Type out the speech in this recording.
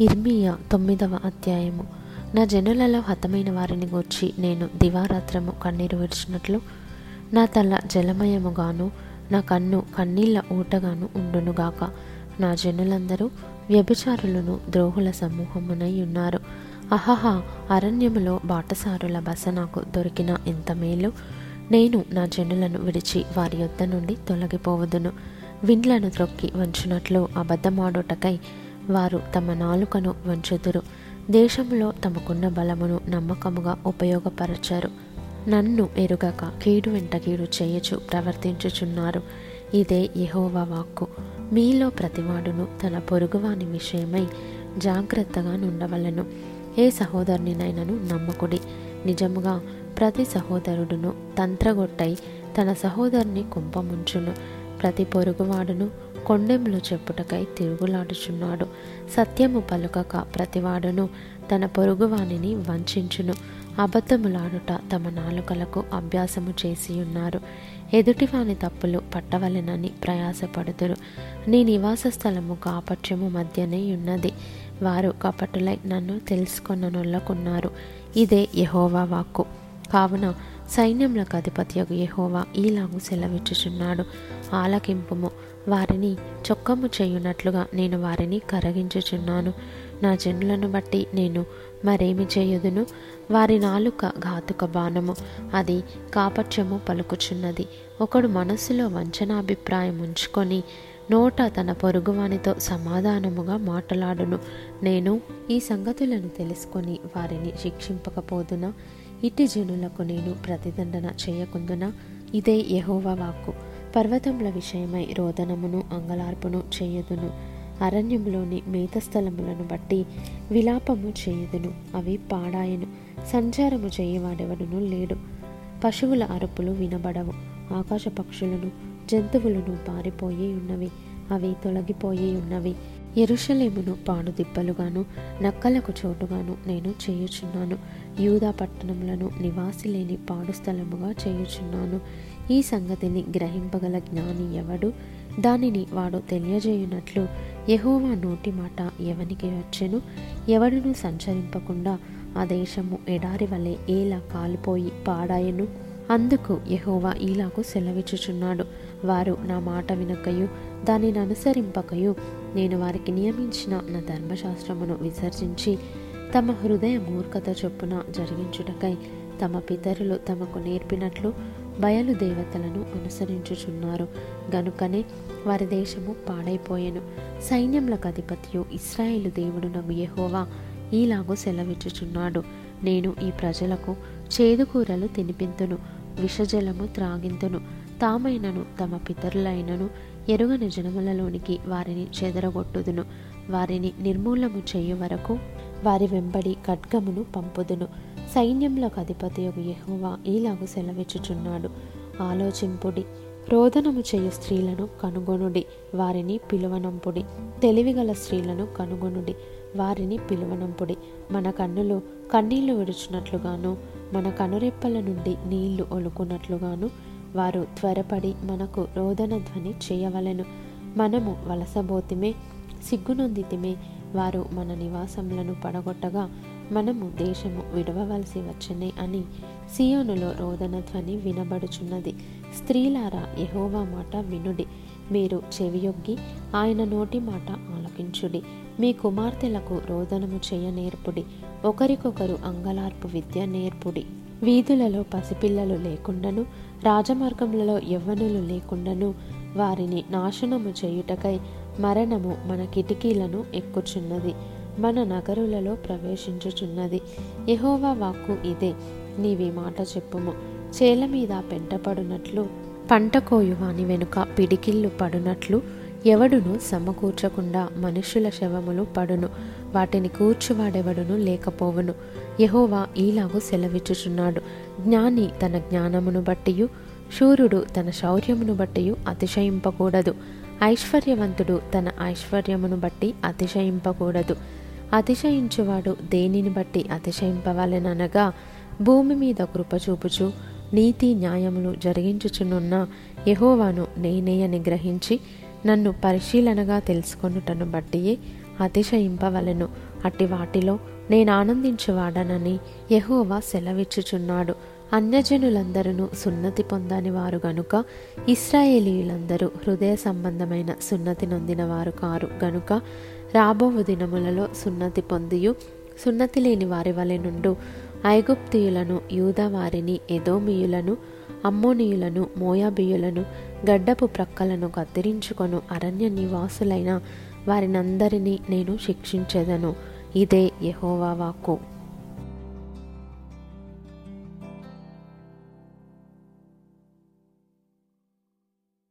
ఇర్మియా తొమ్మిదవ అధ్యాయము. నా జనులలో హతమైన వారిని గూర్చి నేను దివారాత్రము కన్నీరు విడిచినట్లు నా తల జలమయముగాను నా కన్ను కన్నీళ్ళ ఊటగాను ఉండునుగాక నా జనులందరూ వ్యభిచారులను ద్రోహుల సమూహమునై ఉన్నారు. అహహా అరణ్యములో బాటసారుల బస నాకు దొరికిన ఎంత మేలు? నేను నా జనులను విడిచి వారి యొద్ద నుండి తొలగిపోవదును. విండ్లను త్రొక్కి వంచినట్లు అబద్ధమాడుటకై వారు తమ నాలుకను వంచుదురు. దేశంలో తమకున్న బలమును నమ్మకముగా ఉపయోగపరచారు. నన్ను ఎరుగక కీడు వెంట కీడు చేయచు ప్రవర్తించుచున్నారు. ఇదే యహోవా వాక్కు. మీలో ప్రతివాడును తన పొరుగువాని విషయమై జాగ్రత్తగా నుండవలను. ఏ సహోదరునినైనను నమ్మకుడి. నిజముగా ప్రతి సహోదరుడును తంత్రగొట్టై తన సహోదరుని కుంపముంచును. ప్రతి పొరుగువాడును కొండెంలో చెప్పుటకై తిరుగులాడుచున్నాడు. సత్యము పలుకక ప్రతివాడును తన పొరుగువానిని వంచును అబద్ధములాడుట తమ నాలుకలకు అభ్యాసము చేసి ఉన్నారు ఎదుటివాని తప్పులు పట్టవలెనని ప్రయాసపడుతురు నీ నివాస స్థలము కాపట్యము మధ్యనే ఉన్నది. వారు కపటులై నన్ను తెలుసుకొననొల్లకున్నారు. ఇదే యహోవా వాక్కు. కావున సైన్యములకు అధిపతి యహోవా ఈలాగు సెలవిచ్చుచున్నాడు. ఆలకింపుము వారిని చొక్కము చేయునట్లుగా నేను వారిని కరగించుచున్నాను. నా జనులను బట్టి నేను మరేమి చేయుదును? వారి నాలుక ఘాతుక బాణము అది కాపట్యము పలుకుచున్నది. ఒకడు మనస్సులో వంచనాభిప్రాయం ఉంచుకొని నోట తన పొరుగువానితో సమాధానముగా మాట్లాడును. నేను ఈ సంగతులను తెలుసుకొని వారిని శిక్షింపకపోదునా? ఇట్టి జనులకు నేను ప్రతిదండన చేయకుందున? ఇదే యహోవా వాక్కు. పర్వతముల విషయమై రోదనమును అంగలార్పును చేయదును. అరణ్యంలోని మేతస్థలములను బట్టి విలాపము చేయుదును. అవి పాడాయను. సంచారము చేయవాడెవడును లేడు. పశువుల అరుపులు వినబడవు. ఆకాశ పక్షులను జంతువులను పారిపోయి ఉన్నవి. అవి తొలగిపోయి ఉన్నవి. ఎరుషలేమును పాడుదిబ్బలుగాను నక్కలకు చోటుగాను నేను చేయుచున్నాను. యూదా పట్టణములను నివాసి లేని పాడు స్థలముగా చేయుచున్నాను. ఈ సంగతిని గ్రహింపగల జ్ఞాని ఎవడు? దానిని వాడు తెలియజేయునట్లు యహోవా నోటి మాట ఎవనికి వచ్చెను? ఎవడును సంచరింపకుండా ఆ దేశము ఎడారి వలె ఏలా కాలిపోయి పాడాయను? అందుకు యహోవా ఇలాగూ సెలవిచ్చుచున్నాడు. వారు నా మాట వినకయు దానిని అనుసరింపకయు. నేను వారికి నియమించిన నా ధర్మశాస్త్రమును విసర్జించి తమ హృదయ మూర్ఖత చొప్పున జరిగించుటకై తమ పితరులు తమకు నేర్పినట్లు బయలు దేవతలను అనుసరించుచున్నారు. గనుకనే వారి దేశము పాడైపోయెను. సైన్యములకు అధిపతియు ఇస్రాయేలు దేవుడు నగు యహోవా ఈలాగు సెలవిచ్చుచున్నాడు. నేను ఈ ప్రజలకు చేదుకూరలు తినిపింతును. విషజలము త్రాగింతును. తామైనను తమ పితరులైనను ఎరుగని జనములలోనికి వారిని చెదరగొట్టుదును. వారిని నిర్మూలము చేయు వరకు వారి వెంబడి ఖడ్గమును పంపుదును. సైన్యములకు అధిపతి యొక్క యహోవా ఈలాగు సెలవిచ్చుచున్నాడు. ఆలోచింపుడి. రోదనము చేయు స్త్రీలను కనుగొనుడి వారిని పిలువనంపుడి. తెలివిగల స్త్రీలను కనుగొనుడి వారిని పిలువనంపుడి. మన కన్నులు కన్నీళ్ళు విడుచున్నట్లుగాను మన కనురెప్పల నుండి నీళ్ళు ఒలుకున్నట్లుగాను వారు త్వరపడి మనకు రోదన ధ్వని చేయవలెను. మనము వలసబోతిమే సిగ్గునొందితిమే వారు మన నివాసములను పడగొట్టగా మనము దేశము విడవవలసి వచ్చనే అని సియోనులో రోదన ధ్వని వినబడుచున్నది. స్త్రీలారా యహోవా మాట వినుడి. మీరు చెవియొగ్గి ఆయన నోటి మాట ఆలకించుడి మీ కుమార్తెలకు రోదనము చేయ నేర్పుడి. ఒకరికొకరు అంగలార్పు విద్య నేర్పుడి. వీధులలో పసిపిల్లలు లేకుండాను రాజమార్గములలో యవ్వనులు లేకుండాను వారిని నాశనము చేయుటకై మరణము మన కిటికీలను ఎక్కుచున్నది మన నగరులలో ప్రవేశించుచున్నది. యహోవా వాక్కు ఇదే నీవి మాట చెప్పుము. చేల మీద పెంటపడునట్లు పంట కోయువాని వెనుక పిడికిళ్ళు పడునట్లు ఎవడును సమకూర్చకుండా మనుషుల శవములు పడును. వాటిని కూర్చువాడెవడును లేకపోవును. యహోవా ఈలాగు సెలవిచ్చుచున్నాడు. జ్ఞాని తన జ్ఞానమును బట్టియు శూరుడు తన శౌర్యమును బట్టియు అతిశయింపకూడదు. ఐశ్వర్యవంతుడు తన ఐశ్వర్యమును బట్టి అతిశయింపకూడదు. అతిశయించువాడు దేనిని బట్టి అతిశయింపవాలనగా భూమి మీద కృపచూపుచు నీతి న్యాయములు జరిగించుచునున్న యహోవాను నేనేయని గ్రహించి నన్ను పరిశీలనగా తెలుసుకొనుటను బట్టియే అతిశయింపవలెను. అట్టి వాటిలో నేను ఆనందించువాడనని యహోవా సెలవిచ్చుచున్నాడు. అన్యజనులందరూ సున్నతి పొందని వారు గనుక ఇస్రాయేలీయులందరూ హృదయ సంబంధమైన సున్నతి నొందిన వారు కారు గనుక రాబోవు దినములలో సున్నతి పొందియు సున్నతి లేని వారి వలె నుండు ఐగుప్తియులను యూదవారిని ఎదోమియులను అమ్మోనియులను మోయాబియులను గడ్డపు ప్రక్కలను కత్తిరించుకొను అరణ్య నివాసులైన వారినందరినీ నేను శిక్షించెదను. ఇదే యహోవా వాక్కు.